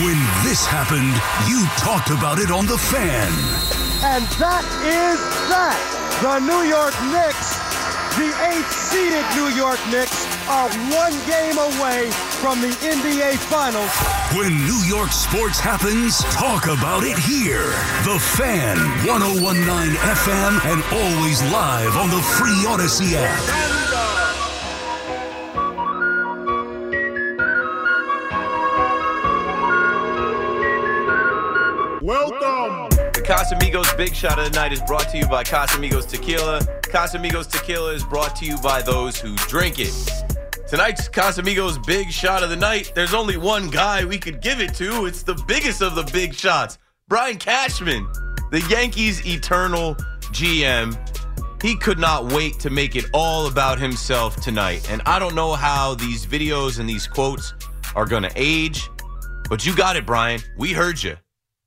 When this happened, you talked about it on The Fan. And that is that. The New York Knicks, the eighth seeded New York Knicks, are one game away from the NBA Finals. When New York sports happens, talk about it here. The Fan, 1019 FM, and always live on the free Audacy app. Casamigos Big Shot of the Night is brought to you by Casamigos Tequila. Casamigos Tequila is brought to you by those who drink it. Tonight's Casamigos Big Shot of the Night, there's only one guy we could give it to. It's the biggest of the big shots, Brian Cashman, the Yankees' eternal GM. He could not wait to make it all about himself tonight. And I don't know how these videos and these quotes are going to age, but you got it, Brian. We heard you.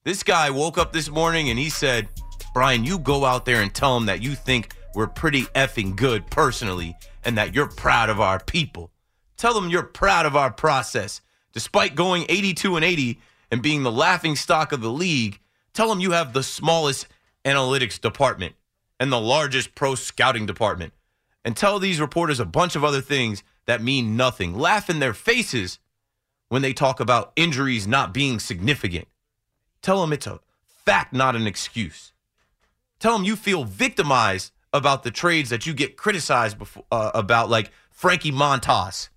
This guy woke up this morning and he said, Brian, you go out there and tell them that you think we're pretty effing good personally and that you're proud of our people. Tell them you're proud of our process. Despite going 82 and 80 and being the laughing stock of the league, tell them you have the smallest analytics department and the largest pro scouting department. And tell these reporters a bunch of other things that mean nothing. Laugh in their faces when they talk about injuries not being significant. Tell them it's a fact, not an excuse. Tell them you feel victimized about the trades that you get criticized before, uh, about, like Frankie Montas.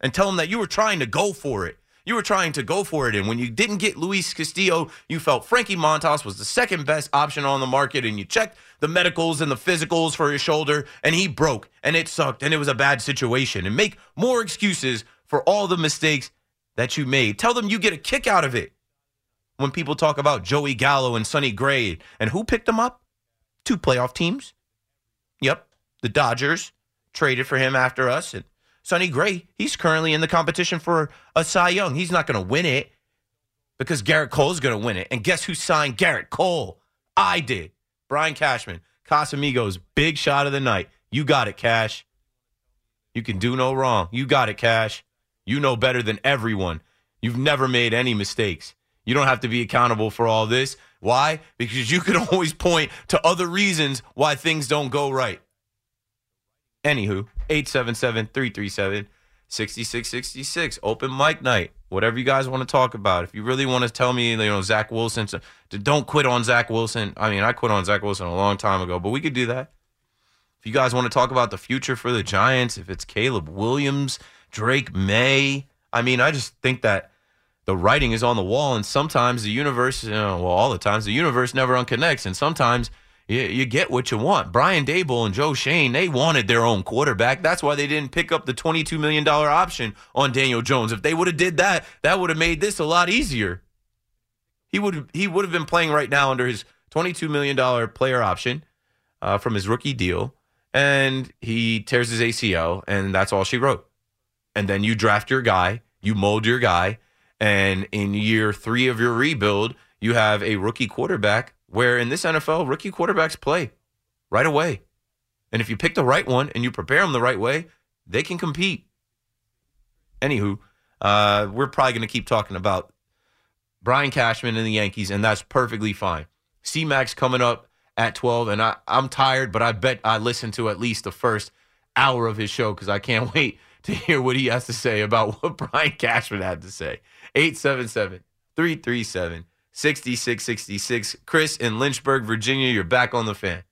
And tell them that you were trying to go for it. You were trying to go for it. And when you didn't get Luis Castillo, you felt Frankie Montas was the second best option on the market. And you checked the medicals and the physicals for his shoulder, and he broke. And it sucked. And it was a bad situation. And make more excuses for all the mistakes that you made. Tell them you get a kick out of it when people talk about Joey Gallo and Sonny Gray. And who picked them up? Two playoff teams. Yep. The Dodgers traded for him after us. And Sonny Gray, he's currently in the competition for a Cy Young. He's not going to win it because Gerrit Cole's going to win it. And guess who signed Gerrit Cole? I did. Brian Cashman, Casamigos, big shot of the night. You got it, Cash. You can do no wrong. You got it, Cash. You know better than everyone. You've never made any mistakes. You don't have to be accountable for all this. Why? Because you can always point to other reasons why things don't go right. Anywho, 877 337 6666. Open mic night. Whatever you guys want to talk about. If you really want to tell me, you know, Zach Wilson, don't quit on Zach Wilson. I mean, I quit on Zach Wilson a long time ago, but we could do that. If you guys want to talk about the future for the Giants, if it's Caleb Williams, Drake Maye, I mean, I just think that the writing is on the wall, and sometimes the universe, you know, well, all the times the universe never unconnects, and sometimes you, you get what you want. Brian Daboll and Joe Schoen, they wanted their own quarterback. That's why they didn't pick up the $22 million option on Daniel Jones. If they would have did that, that would have made this a lot easier. He would he would have been playing right now under his $22 million player option uh, from his rookie deal, and he tears his ACL, and that's all she wrote. And then you draft your guy, you mold your guy, and in year three of your rebuild, you have a rookie quarterback where in this NFL, rookie quarterbacks play right away. And if you pick the right one and you prepare them the right way, they can compete. Anywho, uh, we're probably going to keep talking about Brian Cashman and the Yankees, and that's perfectly fine. C Max coming up at 12, and I, I'm tired, but I bet I listened to at least the first hour of his show because I can't wait to hear what he has to say about what Brian Cashman had to say. 877 337 6666. Chris in Lynchburg, Virginia, you're back on the fan.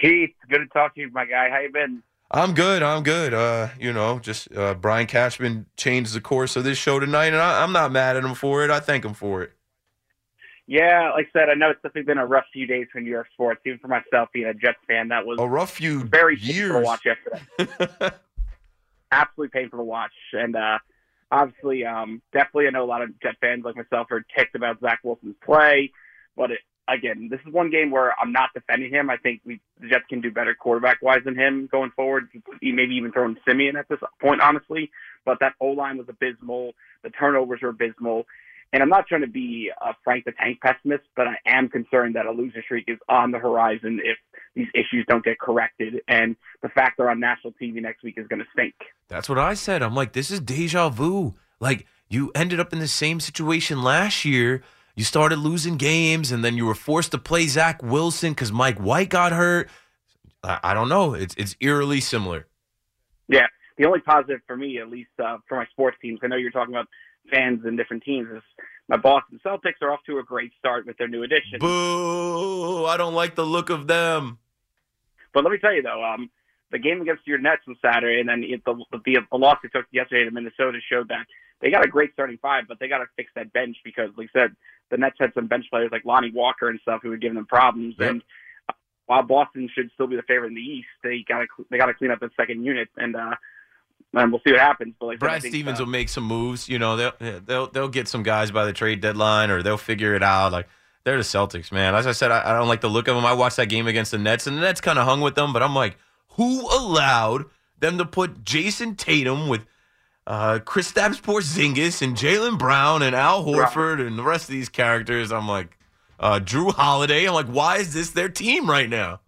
Keith, good to talk to you, my guy. How you been? I'm good. I'm good. Uh, you know, just uh, Brian Cashman changed the course of this show tonight, and I, I'm not mad at him for it. I thank him for it. Yeah, like I said, I know it's definitely been a rough few days for New York sports. Even for myself, being a Jets fan, that was A rough few very painful years. to watch yesterday. Absolutely painful to watch, and uh, obviously, um, definitely, I know a lot of Jet fans like myself are ticked about Zach Wilson's play, but it, again, this is one game where I'm not defending him. I think we the Jets can do better quarterback wise than him going forward. He Maybe even throwing Siemian at this point, honestly. But that O line was abysmal. The turnovers were abysmal. And I'm not trying to be a Frank the Tank pessimist, but I am concerned that a losing streak is on the horizon if these issues don't get corrected. And the fact they're on national TV next week is going to stink. That's what I said. I'm like, this is deja vu. Like, you ended up in the same situation last year. You started losing games, and then you were forced to play Zach Wilson because Mike White got hurt. I, I don't know. It's it's eerily similar. Yeah. The only positive for me, at least uh, for my sports teams, I know you're talking about fans and different teams, is my Boston Celtics are off to a great start with their new addition. Boo! I don't like the look of them. But let me tell you though, um, the game against your Nets on Saturday, and then it, the, the the loss they took yesterday to Minnesota showed that they got a great starting five, but they got to fix that bench because, like I said, the Nets had some bench players like Lonnie Walker and stuff who were giving them problems. Yep. And uh, while Boston should still be the favorite in the East, they got to they got to clean up the second unit, and uh, and we'll see what happens. But like I said, I Brad Stevens uh, will make some moves. You know, they'll they'll they'll get some guys by the trade deadline, or they'll figure it out. Like they're the Celtics, man. As I said, I, I don't like the look of them. I watched that game against the Nets, and the Nets kind of hung with them. But I'm like, who allowed them to put Jayson Tatum with uh, Chris Porzingis and Jaylen Brown and Al Horford and the rest of these characters? I'm like, uh, Jrue Holiday. I'm like, why is this their team right now?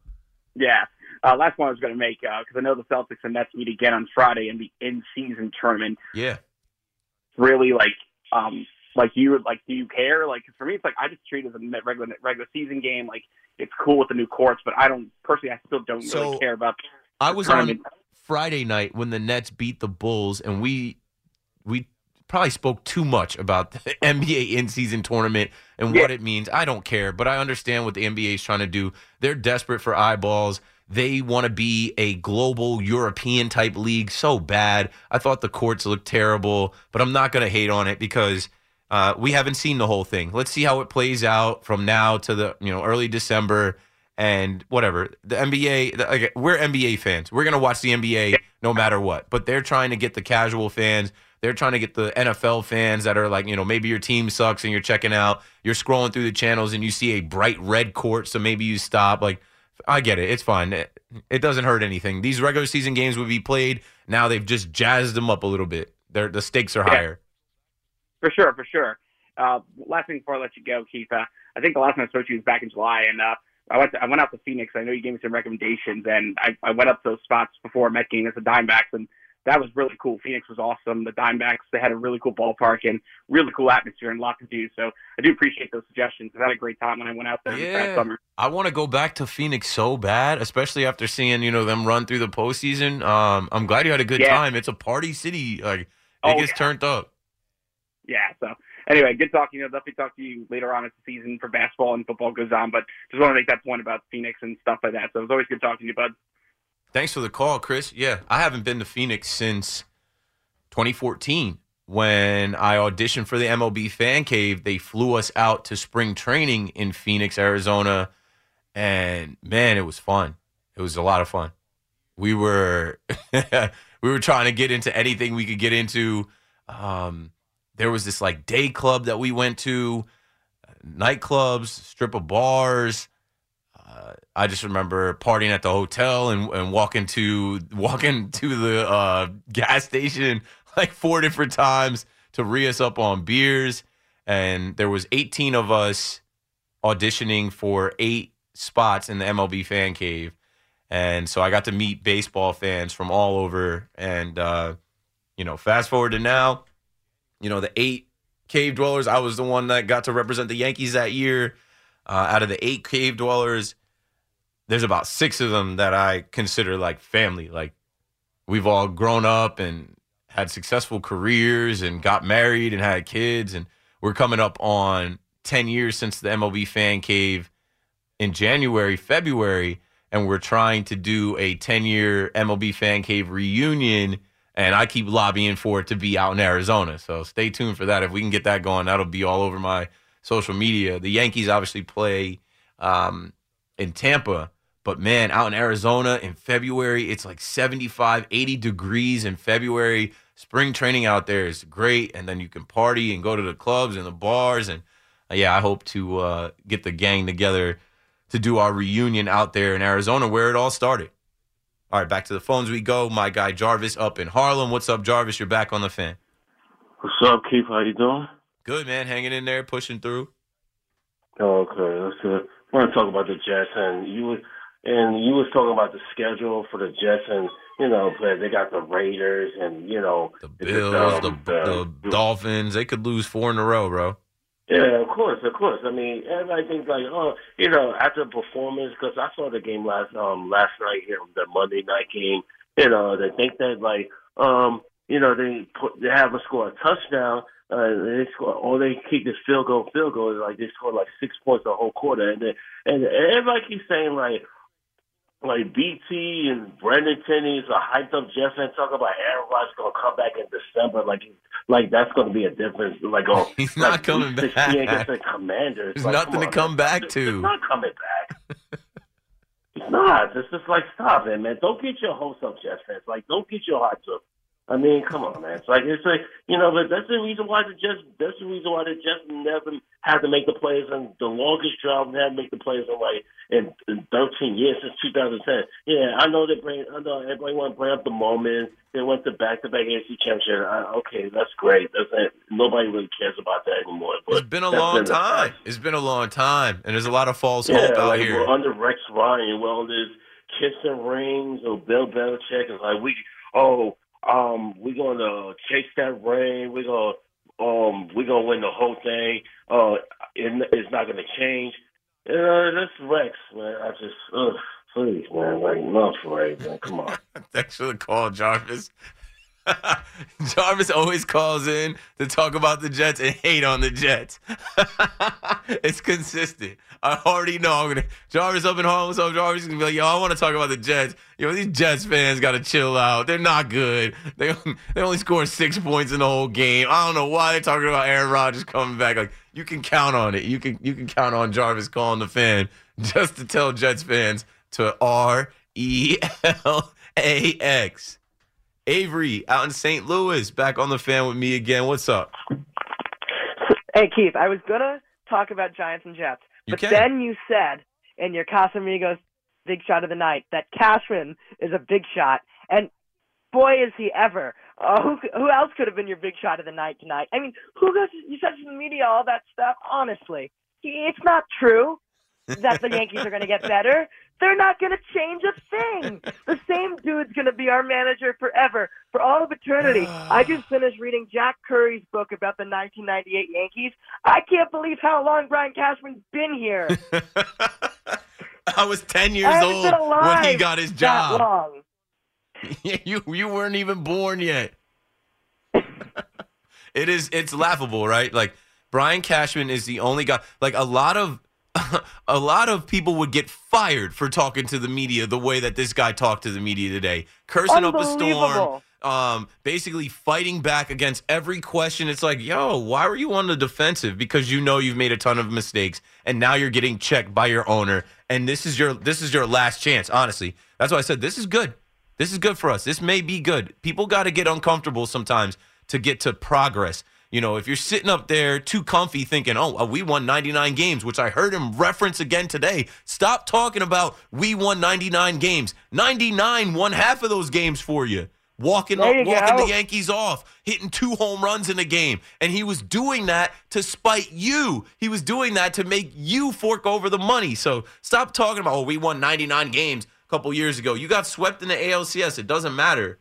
Yeah. Uh, last one I was going to make because I know the Celtics and Nets meet again on Friday in the in-season tournament. Yeah. Really, like, um, like you would like, do you care? Like, 'cause for me, it's like I just treat it as a regular regular season game. Like, it's cool with the new courts, but I don't personally. I still don't So, really care about. I was on. Friday night when the Nets beat the Bulls, and we we probably spoke too much about the NBA in season tournament and what it means. I don't care, but I understand what the NBA is trying to do. They're desperate for eyeballs. They want to be a global European type league so bad. I thought the courts looked terrible, but I'm not going to hate on it because uh, we haven't seen the whole thing. Let's see how it plays out from now to the you know early December and whatever. The NBA, the, okay, we're NBA fans. We're gonna watch the NBA no matter what. But they're trying to get the casual fans. They're trying to get the NFL fans that are like, you know, maybe your team sucks and you're checking out. You're scrolling through the channels and you see a bright red court, so maybe you stop. Like, I get it. It's fine. It, it doesn't hurt anything. These regular season games would be played. Now they've just jazzed them up a little bit. They're, the stakes are Yeah. higher. For sure, for sure. Uh, last thing before I let you go, Keith. Uh, I think the last time I spoke to you was back in July, and uh, I went to, I went out to Phoenix. I know you gave me some recommendations, and I, I went up to those spots before a Met game as the Dimebacks, and that was really cool. Phoenix was awesome. The Dimebacks they had a really cool ballpark and really cool atmosphere and a lot to do. So I do appreciate those suggestions. I had a great time when I went out there Yeah. summer. I want to go back to Phoenix so bad, especially after seeing you know them run through the postseason. Um, I'm glad you had a good Yeah. time. It's a party city. Like it Oh, gets yeah. turned up. Yeah. So anyway, good talking. I'll definitely talk to you later on as the season for basketball and football goes on. But just want to make that point about Phoenix and stuff like that. So it was always good talking to you, bud. Thanks for the call, Chris. Yeah, I haven't been to Phoenix since 2014 when I auditioned for the MLB Fan Cave. They flew us out to spring training in Phoenix, Arizona, and man, it was fun. It was a lot of fun. We were we were trying to get into anything we could get into. Um, there was this like day club that we went to, nightclubs, strip of bars. Uh, I just remember partying at the hotel and, and walking to walking to the uh, gas station like four different times to re us up on beers. And there was 18 of us auditioning for eight spots in the MLB fan cave. And so I got to meet baseball fans from all over. And, uh, you know, fast forward to now, you know, the eight cave dwellers, I was the one that got to represent the Yankees that year. Uh, out of the eight cave dwellers, there's about six of them that I consider like family. Like we've all grown up and had successful careers and got married and had kids. And we're coming up on 10 years since the MLB Fan Cave in January, February. And we're trying to do a 10 year MLB Fan Cave reunion. And I keep lobbying for it to be out in Arizona. So stay tuned for that. If we can get that going, that'll be all over my social media. The Yankees obviously play um, in Tampa. But man, out in Arizona in February, it's like 75, 80 degrees in February. Spring training out there is great. And then you can party and go to the clubs and the bars. And uh, yeah, I hope to uh, get the gang together to do our reunion out there in Arizona where it all started. All right, back to the phones we go. My guy Jarvis up in Harlem. What's up, Jarvis? You're back on the fan. What's up, Keith? How you doing? Good, man. Hanging in there, pushing through. Oh, okay, that's good. I want to talk about the Jets, and you and you was talking about the schedule for the Jets, and you know they got the Raiders, and you know the Bills, the, the, the Dolphins. They could lose four in a row, bro. Yeah, of course, of course. I mean, everybody thinks like, oh, you know, after performance, because I saw the game last um last night here, the Monday night game. You know, they think that like um you know they put they have a score a touchdown. Uh, they score, or they keep this field goal, field goal. is Like they scored like six points the whole quarter, and they, and everybody keeps saying like, like BT and Brandon Tierney is a hyped up Jeff and talk about Aaron Rodgers gonna come back in December, like like that's gonna be a difference. Like oh, he's not like, coming back against the Commanders. There's like, nothing come to come man. back to. He's not coming back. he's not. It's just like stop it, man. Don't get your hopes up, Jets fans. Like don't get your hearts up. I mean, come on, man. It's like it's like you know, but that's the reason why the Jets. That's the reason why the Jets never had to make the plays, and the longest drought they had to make the plays in like in, in 13 years since 2010. Yeah, I know they bring. I know everybody want to bring up the moment they went to back-to-back AFC championship. I, okay, that's great. That's it. Nobody really cares about that anymore. But It's been a long been time. It's been a long time, and there's a lot of false Yeah, hope out like here. we're under Rex Ryan. Well, there's kissing rings or Bill Belichick is like we. Oh, um, we're gonna chase that rain. We're gonna um, we're gonna win the whole thing. Uh, it, it's not gonna change. Uh, that's Rex, man. I just, ugh, please, man. Like, it, man. Come on. Thanks for the call, Jarvis. Jarvis always calls in to talk about the Jets and hate on the Jets. it's consistent. I already know. I'm gonna Jarvis up in Harlem. So Jarvis is gonna be like, "Yo, I want to talk about the Jets. Yo, these Jets fans got to chill out. They're not good. They they only scored six points in the whole game. I don't know why they're talking about Aaron Rodgers coming back. Like you can count on it. You can you can count on Jarvis calling the fan just to tell Jets fans to R E L A X. Avery out in St. Louis, back on the fan with me again. What's up? Hey Keith, I was gonna talk about Giants and Jets, You but can. then you said in your Casamigos big shot of the night that Cashman is a big shot, and boy is he ever. Uh, who who else could have been your big shot of the night tonight? I mean, who goes? You said in the media all that stuff. Honestly, it's not true that the Yankees are going to get better. They're not going to change a thing. The same dude's going to be our manager forever, for all of eternity. I just finished reading Jack Curry's book about the 1998 Yankees. I can't believe how long Brian Cashman's been here. I was 10 years old when he got his job. you you weren't even born yet. it is it's laughable, right? Like Brian Cashman is the only guy like a lot of a lot of people would get fired for talking to the media the way that this guy talked to the media today. Cursing up a storm, um, basically fighting back against every question. It's like, yo, why were you on the defensive? Because you know you've made a ton of mistakes, and now you're getting checked by your owner, and this is your this is your last chance. Honestly, that's why I said this is good. This is good for us. This may be good. People got to get uncomfortable sometimes to get to progress. You know, if you're sitting up there too comfy thinking, oh, uh, we won 99 games, which I heard him reference again today. Stop talking about we won 99 games. 99 won half of those games for you. Walking, you walking go. the Yankees off, hitting two home runs in a game. And he was doing that to spite you. He was doing that to make you fork over the money. So stop talking about, oh, we won 99 games a couple years ago. You got swept in the ALCS. It doesn't matter.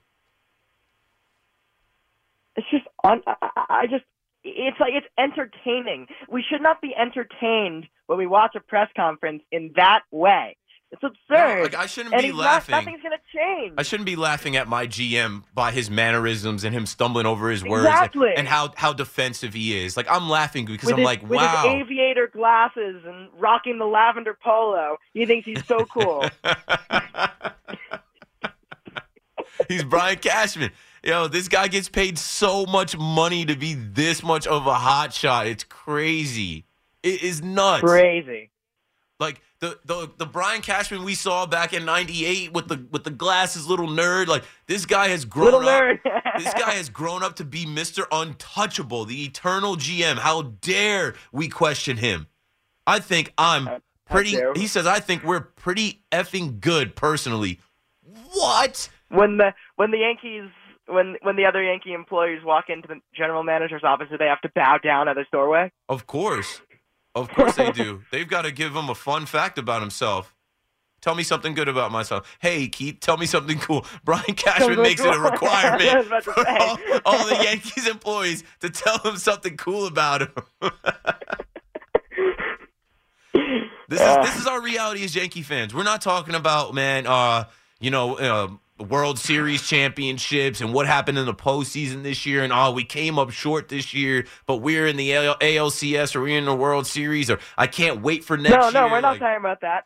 It's just on. I, I just. It's like it's entertaining. We should not be entertained when we watch a press conference in that way. It's absurd. like, I shouldn't and be laughing. Not, nothing's going to change. I shouldn't be laughing at my GM by his mannerisms and him stumbling over his words Exactly. and, and how how defensive he is. Like I'm laughing because with I'm his, like, with his aviator glasses and rocking the lavender polo. He thinks he's so cool. He's Brian Cashman. Yo, this guy gets paid so much money to be this much of a hot shot. It's crazy. It is nuts. Crazy. Like the the the Brian Cashman we saw back in '98 with the with the glasses, little nerd. Like this guy has grown Little up. this guy has grown up to be Mr. Untouchable, the eternal GM. How dare we question him? I think I'm pretty. He says I think we're pretty effing good personally. What? when the when the Yankees when when the other Yankee employees walk into the general manager's office, do they have to bow down at his doorway? Of course. Of course they do. They've got to give him a fun fact about himself. Tell me something good about myself. Hey, Keith, tell me something cool. Brian Cashman makes it a cool. I was requirement for all, all the Yankees employees to tell him something cool about him. this is this is our reality as Yankee fans. We're not talking about man, uh, you know, uh, World Series championships and what happened in the postseason this year, and oh, we came up short this year, but we're in the AL- ALCS or we're in the World Series, or I can't wait for next no, year. no, no, we're not Like, talking about that.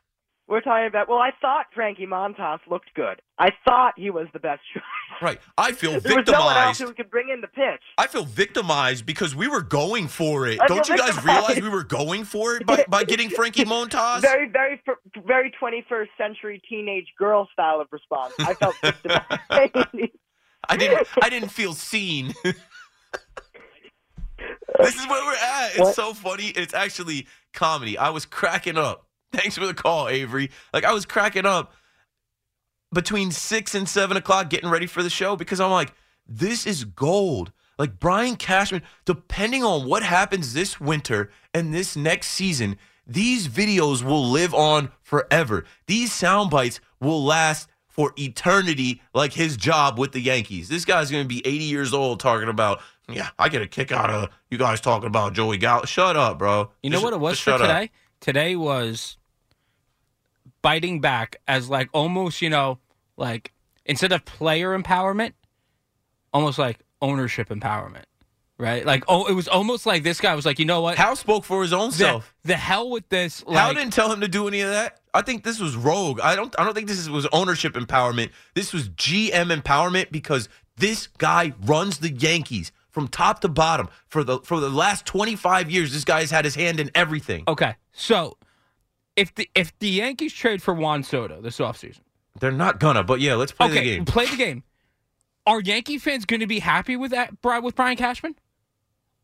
We're talking about. Well, I thought Frankie Montas looked good. I thought he was the best choice. right. I feel There was no one else victimized. who could bring in the pitch. I feel victimized because we were going for it. I Don't you guys realize we were going for it by, by getting Frankie Montas? Very, very, very 21st century teenage girl style of response. I felt victimized. I didn't I didn't feel seen. this is where we're at. It's What? so funny. It's actually comedy. I was cracking up. Thanks for the call, Avery. Like I was cracking up between six and seven o'clock getting ready for the show because I'm like, this is gold. Like Brian Cashman, depending on what happens this winter and this next season, these videos will live on forever. These sound bites will last for eternity, like his job with the Yankees. This guy's going to be 80 years old talking about, yeah, I get a kick out of you guys talking about Joey Gallo. Shut up, bro. You know Just- what it was for shut up. today? Today was biting back as like almost, you know, like instead of player empowerment, almost like ownership empowerment. Right? Like oh it was almost like this guy was like, you know what? Hal spoke for his own the, self. the hell with this like Hal didn't tell him to do any of that. I think this was rogue. I don't. I don't think this was ownership empowerment. This was GM empowerment because this guy runs the Yankees from top to bottom for the for the last twenty five years. This guy's had his hand in everything. Okay. So if the if the Yankees trade for Juan Soto this offseason, They're not gonna. But yeah, let's play okay, the game. play the game. Are Yankee fans going to be happy with that with Brian Cashman?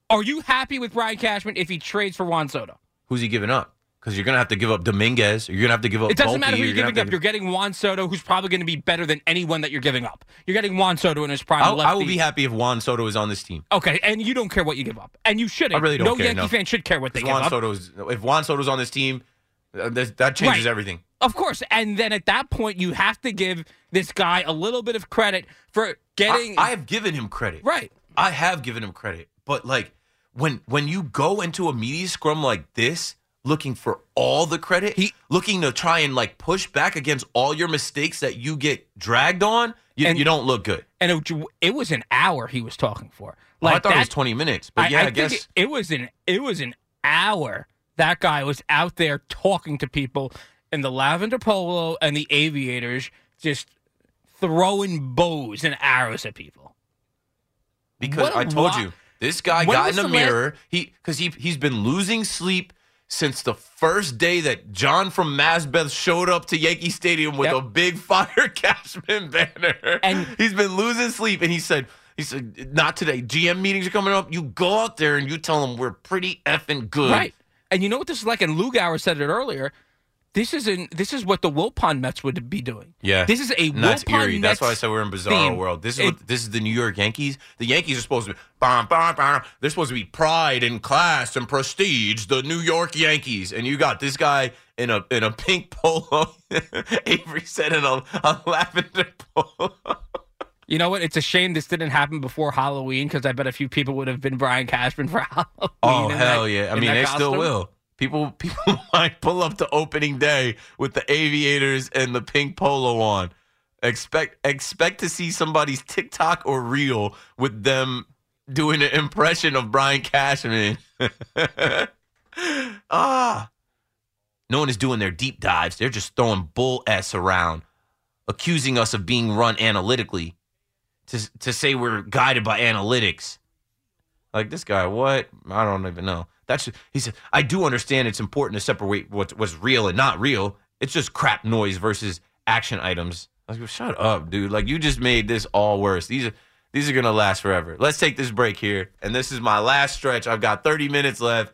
Are you happy with Brian Cashman if he trades for Juan Soto? Who's he giving up? Because you're gonna have to give up Dominguez. You're gonna have to give up. It doesn't Volpe, matter who you're gonna giving up. to- You're getting Juan Soto, who's probably going to be better than anyone that you're giving up. You're getting Juan Soto in his prime. I will be happy if Juan Soto is on this team. Okay, and you don't care what you give up, and you shouldn't. I really don't no care, Yankee no. fan should care what they give Juan up. Soto's if Juan Soto's on this team, Uh, that changes Right. everything. Of course, and then at that point, you have to give this guy a little bit of credit for getting. I, I have given him credit. Right. I have given him credit. But like when when you go into a media scrum like this, looking for all the credit, he, looking to try and like push back against all your mistakes that you get dragged on, you, you don't look good. and it, it was an hour he was talking for. Well, I Like thought it was 20 minutes, but yeah, I, think guess it, it was an it was an hour. That guy was out there talking to people in the lavender polo and the aviators, just throwing bows and arrows at people. because I told wa- you this guy When got in the the mirror. he because he he's been losing sleep since the first day that John from Maspeth showed up to Yankee Stadium with Yep. a big fire Cashman banner. And he's been losing sleep. And he said, he said, not today. GM meetings are coming up. You go out there and you tell them we're pretty effing good. Right. And you know what this is like? And Lugauer said it earlier. This is in this is what the Wilpon Mets would be doing. Yeah, This is a that's Wilpon eerie. That's why I said we're in bizarro theme. world. This is what, this is the New York Yankees. The Yankees are supposed to be bam, bam, bam. They're supposed to be pride and class and prestige. The New York Yankees, and you got this guy in a in a pink polo. Avery said in a, a lavender polo. You know what? It's a shame this didn't happen before Halloween because I bet a few people would have been Brian Cashman for Halloween. Oh hell that- yeah! I mean, they still will. People people might pull up to opening day with the aviators and the pink polo on. Expect expect to see somebody's TikTok or reel with them doing an impression of Brian Cashman. ah. No one is doing their deep dives. They're just throwing bull s around, accusing us of being run analytically to to say we're guided by analytics. Like this guy, what? I don't even know. That's he said. I do understand it's important to separate what what's real and not real. It's just crap noise versus action items. I was like, shut up, dude. Like you just made this all worse. These are these are gonna last forever. Let's take this break here, and this is my last stretch. I've got 30 minutes left.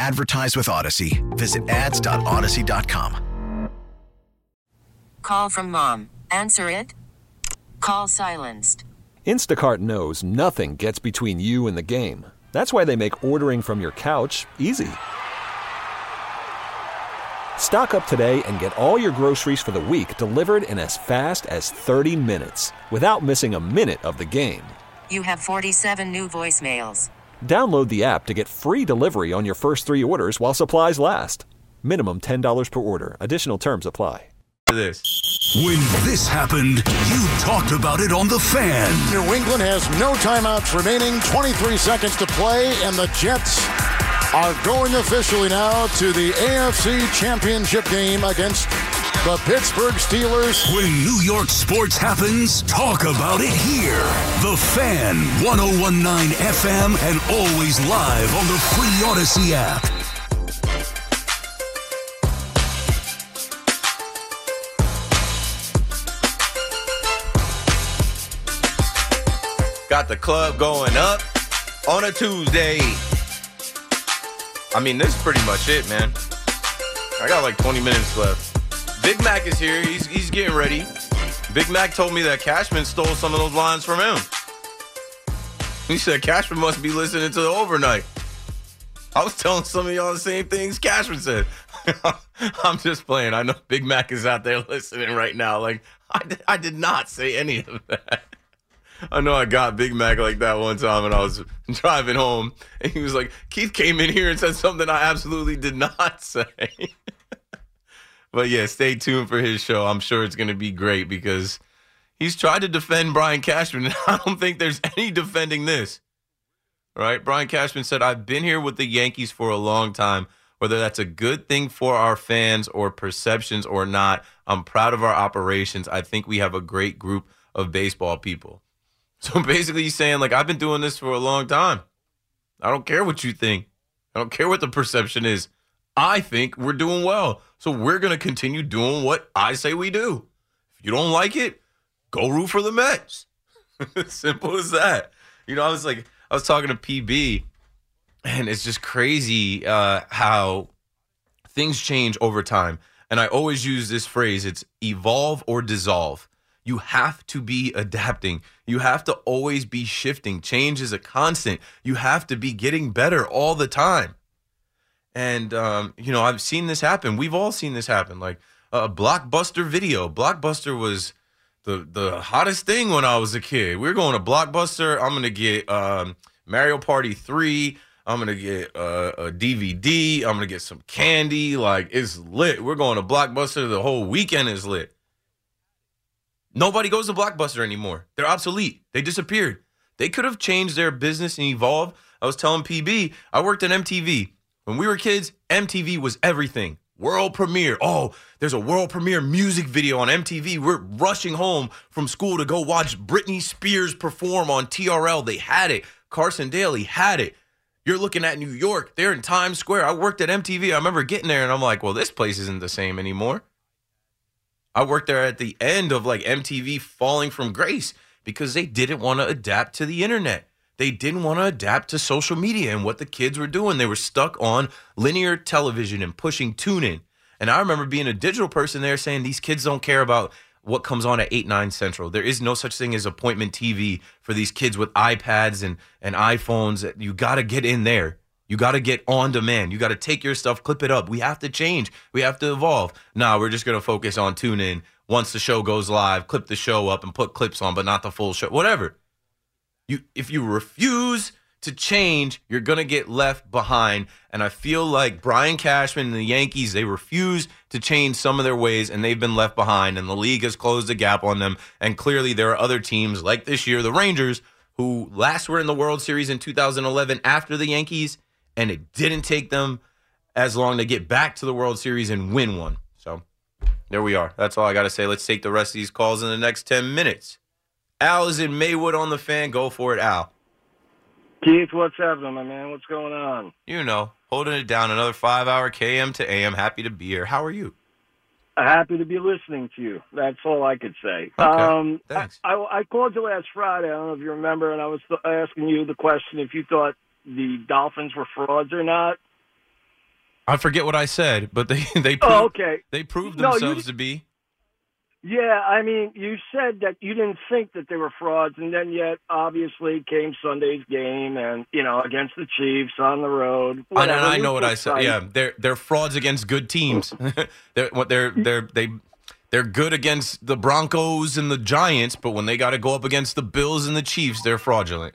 Advertise with Audacy. Visit ads.audacy.com. Call from mom. Answer it. Call silenced. Instacart knows nothing gets between you and the game. That's why they make ordering from your couch easy. Stock up today and get all your groceries for the week delivered in as fast as 30 minutes without missing a minute of the game. You have 47 new voicemails. Download the app to get free delivery on your first three orders while supplies last. Minimum $10 per order. Additional terms apply. This. When this happened, you talked about it on The Fan. New England has no timeouts remaining, 23 seconds to play, and the Jets are going officially now to the AFC Championship game against the Pittsburgh Steelers. When New York sports happens, talk about it here. The Fan, 1019 FM, and always live on the free Audacy app. Got the club going up on a Tuesday. I mean, this is pretty much it, man. I got like 20 minutes left. Big Mac is here. He's, he's getting ready. Big Mac told me that Cashman stole some of those lines from him. He said Cashman must be listening to the overnight. I was telling some of y'all the same things Cashman said. I'm just playing. I know Big Mac is out there listening right now. Like, I did, I did not say any of that. I know I got Big Mac like that one time when I was driving home, and he was like, Keith came in here and said something I absolutely did not say. But yeah, stay tuned for his show. I'm sure it's going to be great because he's tried to defend Brian Cashman, and I don't think there's any defending this. Right? Brian Cashman said, I've been here with the Yankees for a long time. Whether that's a good thing for our fans or perceptions or not, I'm proud of our operations. I think we have a great group of baseball people. So basically, he's saying, like, I've been doing this for a long time. I don't care what you think. I don't care what the perception is. I think we're doing well. So we're going to continue doing what I say we do. If you don't like it, go root for the Mets. Simple as that. You know, I was like, I was talking to PB, and it's just crazy uh, how things change over time. And I always use this phrase it's evolve or dissolve. You have to be adapting. You have to always be shifting. Change is a constant. You have to be getting better all the time. And, um, you know, I've seen this happen. We've all seen this happen. Like a Blockbuster video. Blockbuster was the, the hottest thing when I was a kid. We are going to Blockbuster. I'm to get um, Mario Party 3. I'm gonna get uh, a DVD. I'm gonna get some candy. Like it's lit. We're going to Blockbuster. The whole weekend is lit. Nobody goes to Blockbuster anymore. They're obsolete. They disappeared. They could have changed their business and evolved. I was telling PB, I worked at MTV. When we were kids, MTV was everything. World premiere. Oh, there's a world premiere music video on MTV. We're rushing home from school to go watch Britney Spears perform on TRL. They had it. Carson Daly had it. You're looking at New York. They're in Times Square. I worked at MTV. I remember getting there and I'm like, well, this place isn't the same anymore. I worked there at the end of like MTV falling from grace because they didn't want to adapt to the internet. They didn't want to adapt to social media and what the kids were doing. They were stuck on linear television and pushing tune in. And I remember being a digital person there saying these kids don't care about what comes on at 8 9 central. There is no such thing as appointment tv for these kids with ipads and and iphones. You got to get in there. You got to get on demand. You got to take your stuff clip it up. We have to change. We have to evolve. Nah we're just going to focus on tune in once the show goes live clip the show up and put clips on but not the full show. Whatever you if you refuse to change, you're going to get left behind. And I feel like Brian Cashman and the Yankees, they refuse to change some of their ways and they've been left behind. And the league has closed the gap on them. And clearly, there are other teams like this year, the Rangers, who last were in the World Series in 2011 after the Yankees. And it didn't take them as long to get back to the World Series and win one. So there we are. That's all I got to say. Let's take the rest of these calls in the next 10 minutes. Al is in Maywood on the fan. Go for it, Al. Keith, what's happening, my man? What's going on? You know, holding it down. Another five hour KM to AM. Happy to be here. How are you? Happy to be listening to you. That's all I could say. Okay. Um, Thanks. I, I called you last Friday. I don't know if you remember, and I was th- asking you the question if you thought the Dolphins were frauds or not. I forget what I said, but they they proved, Oh, okay. they proved No, you- themselves to be. Yeah, I mean, you said that you didn't think that they were frauds, and then yet obviously came Sunday's game, and you know against the Chiefs on the road. I know, I know what I said. Yeah, they're they're frauds against good teams. they're what they're they're they they're good against the Broncos and the Giants, but when they got to go up against the Bills and the Chiefs, they're fraudulent.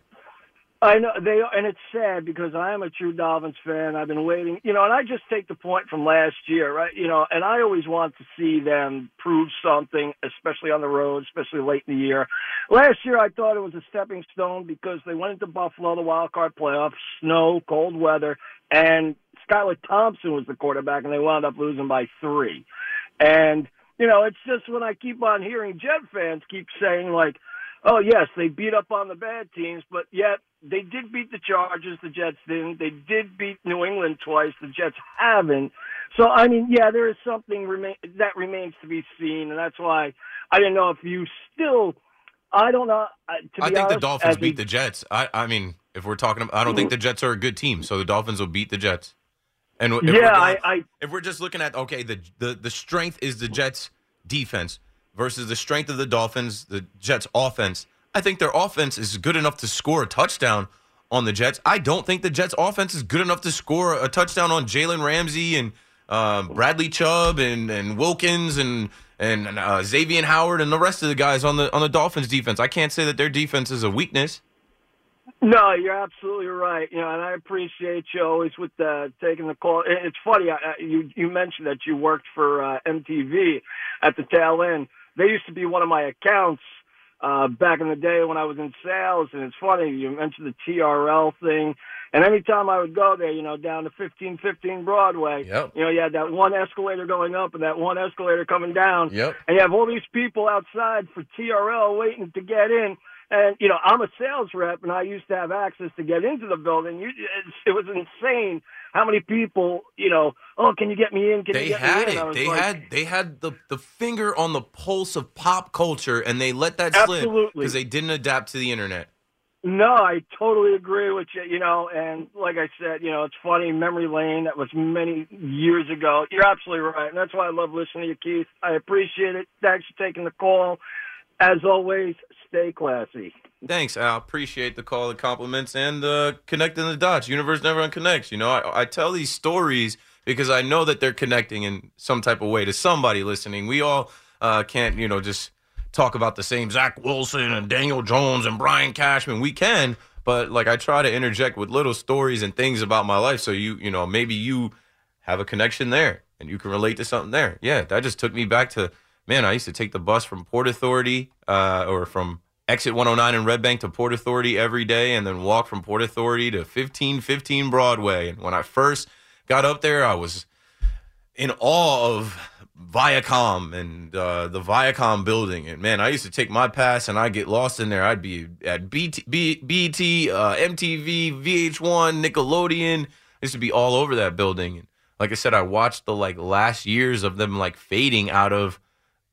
I know they, and it's sad because I am a true Dolphins fan. I've been waiting, you know, and I just take the point from last year, right? You know, and I always want to see them prove something, especially on the road, especially late in the year. Last year, I thought it was a stepping stone because they went into Buffalo, the wild card playoffs, snow, cold weather, and Skylar Thompson was the quarterback, and they wound up losing by three. And you know, it's just when I keep on hearing Jet fans keep saying like, "Oh yes, they beat up on the bad teams," but yet they did beat the Chargers. The Jets didn't. They did beat New England twice. The Jets haven't. So I mean, yeah, there is something remain that remains to be seen, and that's why I didn't know if you still. I don't know. uh, I think the Dolphins beat the Jets. I I mean, if we're talking, about, I don't think the Jets are a good team, so the Dolphins will beat the Jets. And if we're Yeah, going- I- I- if we're just looking at okay, the the the strength is the Jets defense versus the strength of the Dolphins, the Jets offense. I think their offense is good enough to score a touchdown on the Jets. I don't think the Jets offense is good enough to score a touchdown on Jalen Ramsey and um, Bradley Chubb and and Wilkins and and uh, Xavier Howard and the rest of the guys on the on the Dolphins defense. I can't say that their defense is a weakness. No, you're absolutely right. You know, and I appreciate you always with uh, taking the call. It's funny. I- you you mentioned that you worked for uh, MTV at the tail end. They used to be one of my accounts uh, back in the day when I was in sales. And it's funny you mentioned the TRL thing. And every time I would go there, you know, down to fifteen fifteen Broadway, Yep. you know, you had that one escalator going up and that one escalator coming down. Yep. And you have all these people outside for TRL waiting to get in. And you know, I'm a sales rep, and I used to have access to get into the building. You, it's, it was insane how many people, you know, oh, can you get me in? Can They you get had me in? I it. They like, had they had the the finger on the pulse of pop culture, and they let that slip Absolutely. because they didn't adapt to the internet. No, I totally agree with you. You know, and like I said, you know, it's funny, memory lane. That was many years ago. You're absolutely right, and that's why I love listening to you, Keith. I appreciate it. Thanks for taking the call. As always, stay classy. Thanks, Al. Appreciate the call, the compliments, and uh, connecting the dots. Universe never unconnects. You know, I, I tell these stories because I know that they're connecting in some type of way to somebody listening. We all uh, can't, you know, just talk about the same Zach Wilson and Daniel Jones and Brian Cashman. We can, but like I try to interject with little stories and things about my life, so you, you know, maybe you have a connection there and you can relate to something there. Yeah, that just took me back to man. I used to take the bus from Port Authority uh, or from exit 109 in Red Bank to Port Authority every day, and then walk from Port Authority to 1515 Broadway. And when I first got up there, I was in awe of Viacom and uh, the Viacom building. And man, I used to take my pass and I'd get lost in there. I'd be at BT, B, BT uh, MTV, VH1, Nickelodeon. I used to be all over that building. And like I said, I watched the like last years of them like fading out of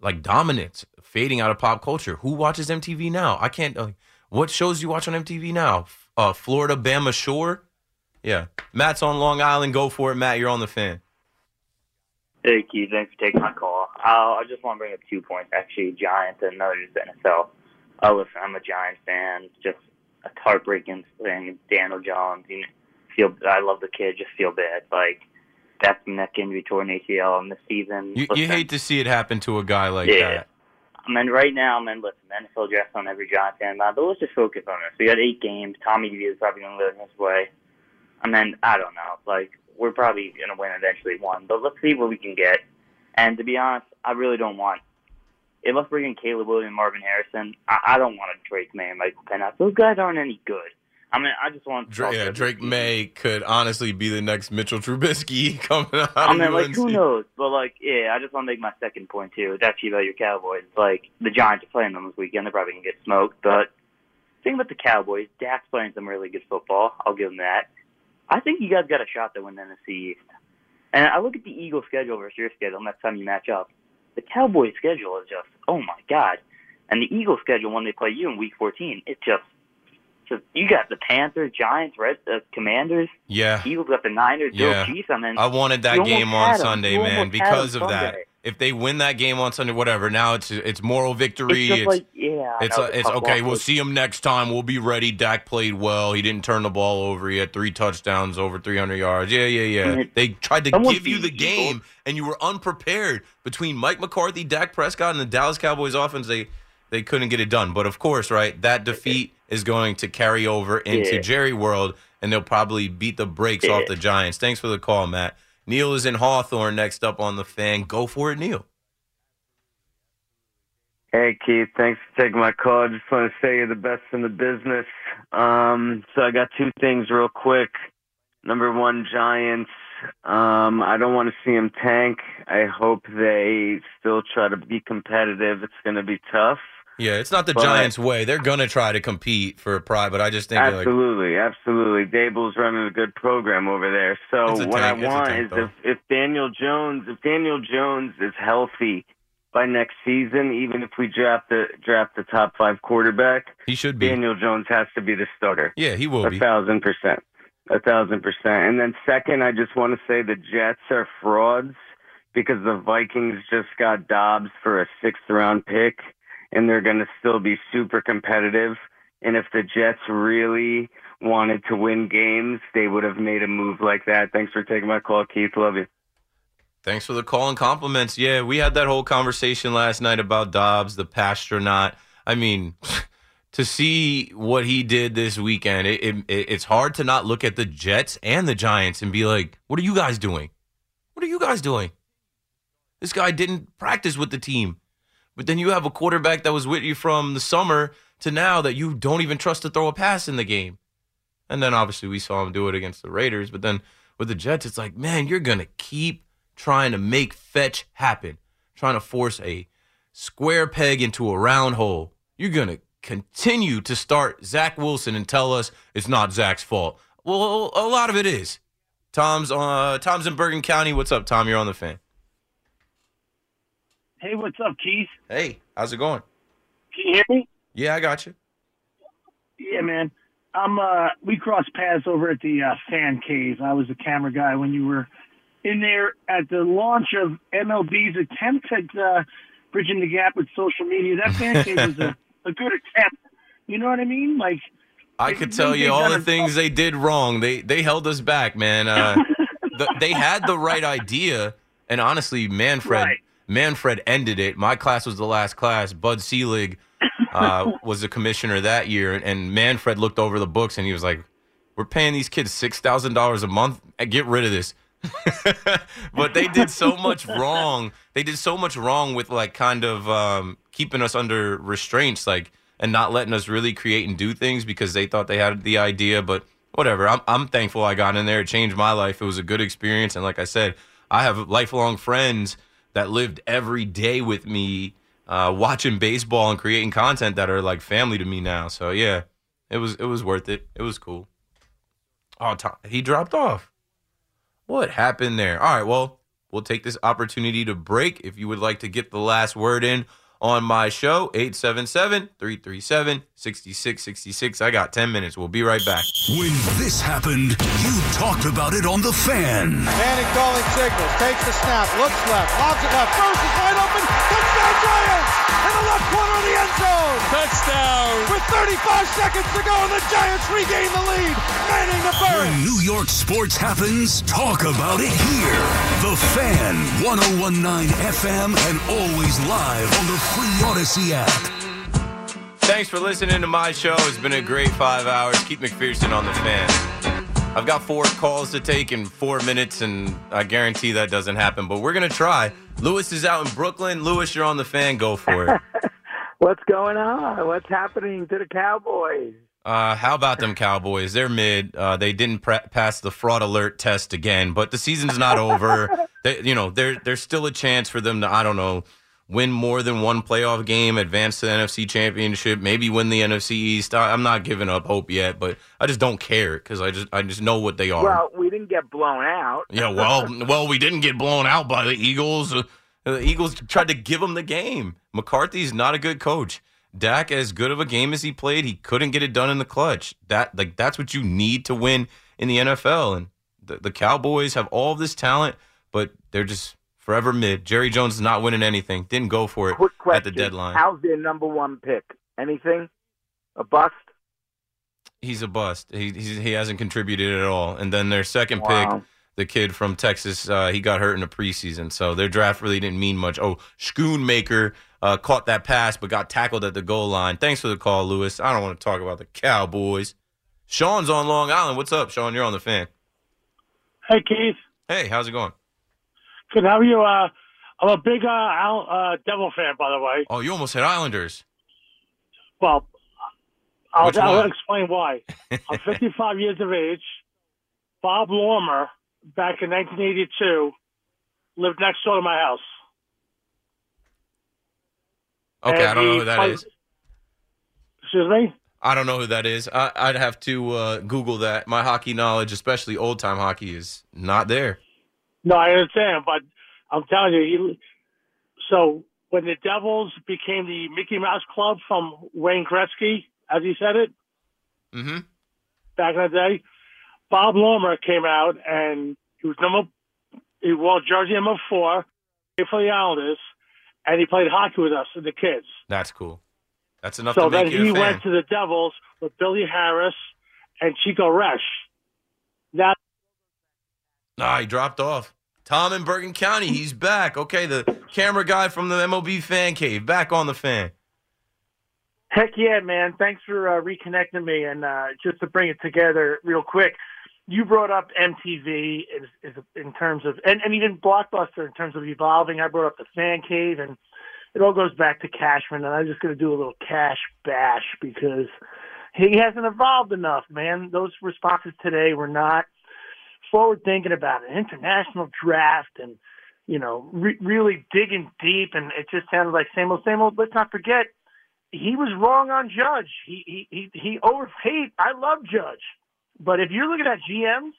like dominance, fading out of pop culture. Who watches MTV now? I can't. Uh, what shows you watch on MTV now? Uh, Floribama Shore. Yeah, Matt's on Long Island. Go for it, Matt. You're on the fan. Hey, Keith. Thanks for taking my call. I'll, I just want to bring up two points, actually, Giants and another just NFL. Oh, listen, I'm a Giants fan. Just a heartbreaking thing. Daniel Jones, you know, feel I love the kid. Just feel bad. Like that's neck injury, torn ACL in the season. You, you hate to see it happen to a guy like Yeah. that. I mean, right now, man, listen, the NFL draft's on every Giants fan mind, but uh, let's just focus on this. We got eight games. Tommy DeVito is probably going to live his way. I mean, I don't know. Like, we're probably going to win eventually one, but let's see what we can get. And to be honest, I really don't want. Let's bring in Caleb Williams and Marvin Harrison, I, I don't want a Drake Maye and Michael Penix. Those guys aren't any good. I mean, I just want. Dra- yeah, Drake Maye could honestly be the next Mitchell Trubisky coming out. I of mean, like, who knows? But, like, yeah, I just want to make my second point, too. It's actually about your Cowboys. Like, the Giants are playing them this weekend. They're probably going to get smoked. But, thing about the Cowboys, Dak's playing some really good football. I'll give them that. I think you guys got a shot to win the NFC East. And I look at the Eagles' schedule versus your schedule next time you match up. The Cowboys' schedule is just, oh, my God. And the Eagles' schedule when they play you in Week 14, it's just, just you got the Panthers, Giants, Red, uh, Commanders. Yeah. Eagles got the Niners, Yeah. Chiefs. I mean, I wanted that game on. Sunday, man, almost had 'em because of that. If they win that game on Sunday, whatever. Now it's it's moral victory. It's just like, yeah, it's it's it's okay. We'll see him next time. We'll be ready. Dak played well. He didn't turn the ball over. He had three touchdowns, over 300 yards. Yeah, yeah, yeah. They tried to someone give you the beat the Eagles. game, and you were unprepared. Between Mike McCarthy, Dak Prescott, and the Dallas Cowboys offense, they they couldn't get it done. But of course, right, that defeat is going to carry over into Yeah. Jerry World, and they'll probably beat the brakes Yeah. off the Giants. Thanks for the call, Matt. Neil is in Hawthorne next up on the fan. Go for it, Neil. Hey Keith, thanks for taking my call. I just want to say you're the best in the business. Um, so I got two things real quick. Number one, Giants. Um, I don't want to see them tank. I hope they still try to be competitive. It's going to be tough. Yeah, it's not the But- Giants' way. They're gonna try to compete for a pride, but I just think they're like, Absolutely, absolutely. Daboll's running a good program over there. So what tank- I want tank, is though. if, if Daniel Jones, if Daniel Jones is healthy by next season, even if we draft the draft the top five quarterback, he should be. Daniel Jones has to be the starter. Yeah, he will a be. thousand percent, a thousand percent. And then second, I just want to say the Jets are frauds because the Vikings just got Dobbs for a sixth round pick, and they're going to still be super competitive. And if the Jets really wanted to win games, they would have made a move like that. Thanks for taking my call, Keith. Love you. Thanks for the call and compliments. Yeah, we had that whole conversation last night about Dobbs, the passtronaut. I mean, to see what he did this weekend, it, it, it's hard to not look at the Jets and the Giants and be like, what are you guys doing? What are you guys doing? This guy didn't practice with the team. But then you have a quarterback that was with you from the summer to now that you don't even trust to throw a pass in the game. And then obviously we saw him do it against the Raiders. But then with the Jets, it's like, man, you're going to keep trying to make fetch happen, trying to force a square peg into a round hole. You're going to continue to start Zach Wilson and tell us it's not Zach's fault. Well, a lot of it is. Tom's uh Tom's in Bergen County. What's up, Tom? You're on the fan. Hey, what's up, Keith? Hey, how's it going? Can you hear me? Yeah, I got you. Yeah, man. I'm. Uh, we crossed paths over at the uh, fan cave. I was the camera guy when you were in there at the launch of MLB's attempt at uh, bridging the gap with social media. That fan cave was a, a good attempt. You know what I mean? Like I could tell you all the things they did wrong. They they held us back, man. Uh, the, they had the right idea, and honestly, Manfred Right. Manfred ended it. My class was the last class. Bud Selig uh, was the commissioner that year, and Manfred looked over the books and he was like, "We're paying these kids six thousand dollars a month. Get rid of this." but they did so much wrong. They did so much wrong with like kind of um, keeping us under restraints, like and not letting us really create and do things because they thought they had the idea. But whatever. I'm I'm thankful I got in there. It changed my life. It was a good experience, and like I said, I have lifelong friends that lived every day with me, uh, watching baseball and creating content that are like family to me now. So yeah, it was it was worth it. It was cool. Oh, Tom, he dropped off. What happened there? All right, well, we'll take this opportunity to break. If you would like to get the last word in on my show, 877-337-6666. I got 10 minutes. We'll be right back. When this happened, you talked about it on The Fan. Manning calling signals, takes the snap, looks left, lobs it left, throws is wide open, touchdown Giants! In the left corner of the end zone! Touchdown! With 35 seconds to go, and the Giants regain the lead! Manning to Burress! When New York sports happens, talk about it here. The Fan, 1019 FM, and always live on the free Audacy app. Thanks for listening to my show. It's been a great five hours. Keith McPherson on the fan. I've got four calls to take in four minutes, and I guarantee that doesn't happen, but we're going to try. Lewis is out in Brooklyn. Lewis, you're on the fan. Go for it. What's going on? What's happening to the Cowboys? Uh, how about them Cowboys? They're mid. Uh, they didn't pre- pass the fraud alert test again, but the season's not over. They, you know, there there's still a chance for them to I don't know win more than one playoff game, advance to the NFC Championship, maybe win the NFC East. I, I'm not giving up hope yet, but I just don't care because I just I just know what they are. Well, we didn't get blown out. yeah, well, well, we didn't get blown out by the Eagles. Uh, the Eagles tried to give them the game. McCarthy's not a good coach. Dak, as good of a game as he played, he couldn't get it done in the clutch. That like that's what you need to win in the NFL. And the, the Cowboys have all of this talent, but they're just forever mid. Jerry Jones is not winning anything. Didn't go for it Quick question. at the deadline. How's their number one pick? Anything? A bust? He's a bust. He he's, he hasn't contributed at all. And then their second Wow. pick, the kid from Texas, uh, he got hurt in the preseason, so their draft really didn't mean much. Oh, Schoonmaker uh, caught that pass but got tackled at the goal line. Thanks for the call, Lewis. I don't want to talk about the Cowboys. Sean's on Long Island. What's up, Sean? You're on the fan. Hey, Keith. Hey, how's it going? Good. How are you? Uh, I'm a big uh, Al, uh, Devil fan, by the way. Oh, you almost said Islanders. Well, I'll, I'll explain why. I'm 55 years of age. Bob Lorimer, back in 1982, lived next door to my house. Okay, And I don't know who that played- is. Excuse me? I don't know who that is. I, I'd have to uh, Google that. My hockey knowledge, especially old time hockey, is not there. No, I understand, but I'm telling you, he, so when the Devils became the Mickey Mouse Club from Wayne Gretzky, as he said it, Mm-hmm. back in the day, Bob Lorimer came out and he was number, he wore jersey number four, for the Islanders, and he played hockey with us and the kids. That's cool. That's enough so to make then he went to the Devils with Billy Harris and Chico Resch. Now, Ah, he dropped off. Tom in Bergen County, he's back. Okay, the camera guy from the MLB fan cave, back on the fan. Heck yeah, man! Thanks for uh, reconnecting me. And uh, just to bring it together real quick, you brought up MTV in terms of, and, and even Blockbuster in terms of evolving. I brought up the fan cave, and it all goes back to Cashman. And I'm just going to do a little cash bash because he hasn't evolved enough, man. Those responses today were not forward thinking about an international draft and you know re- really digging deep, and it just sounded like same old, same old. Let's not forget he was wrong on Judge. He he he, he overpaid. I love Judge, but if you're looking at GMs,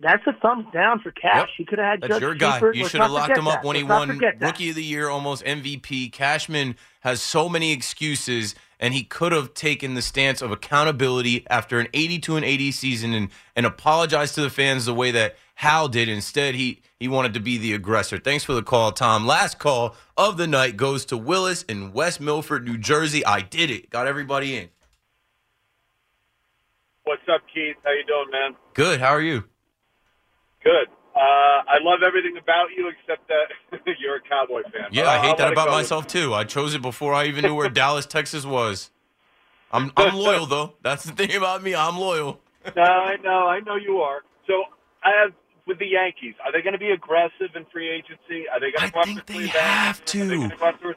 that's a thumbs down for Cash. He could have had That's Judge your guy. cheaper. You Let's should have locked forget him up that. when he Let's not won forget that. Rookie of the Year, almost MVP. Cashman has so many excuses, and he could have taken the stance of accountability after an 82 and 80 season and, and apologized to the fans the way that Hal did. Instead, he he wanted to be the aggressor. Thanks for the call, Tom. Last call of the night goes to Willis in West Milford, New Jersey. I did it. Got everybody in. What's up, Keith? How you doing, man? Good. How are you? Good. Uh, I love everything about you except that you're a Cowboy fan. Yeah, I I'll- hate I'll that about myself too. I chose it before I even knew where Dallas, Texas was. I'm I'm loyal though. That's the thing about me. I'm loyal. no, I know, I know you are. So I have with the Yankees. Are they going to be aggressive in free agency? Are they going to? I think they have to.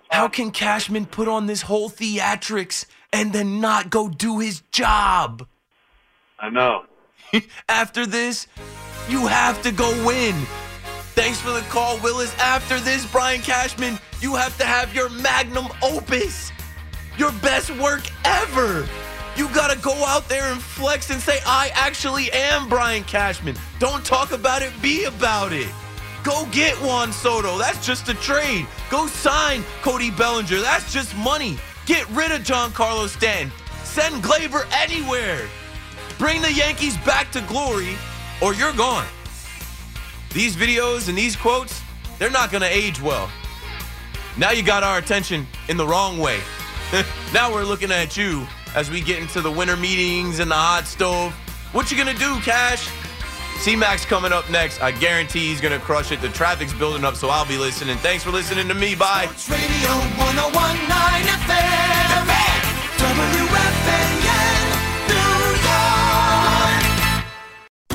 How can Cashman put on this whole theatrics and then not go do his job? I know. After this, you have to go win. Thanks for the call, Willis. After this, Brian Cashman, you have to have your magnum opus, your best work ever. You gotta go out there and flex and say, I actually am Brian Cashman. Don't talk about it, be about it. Go get Juan Soto. That's just a trade. Go sign Cody Bellinger. That's just money. Get rid of Giancarlo Stanton. Send Gleyber anywhere. Bring the Yankees back to glory, or you're gone. These videos and these quotes, they're not going to age well. Now you got our attention in the wrong way. now we're looking at you as we get into the winter meetings and the hot stove. What you gonna do, Cash? C-Max coming up next. I guarantee he's gonna crush it. The traffic's building up, so I'll be listening. Thanks for listening to me. Bye.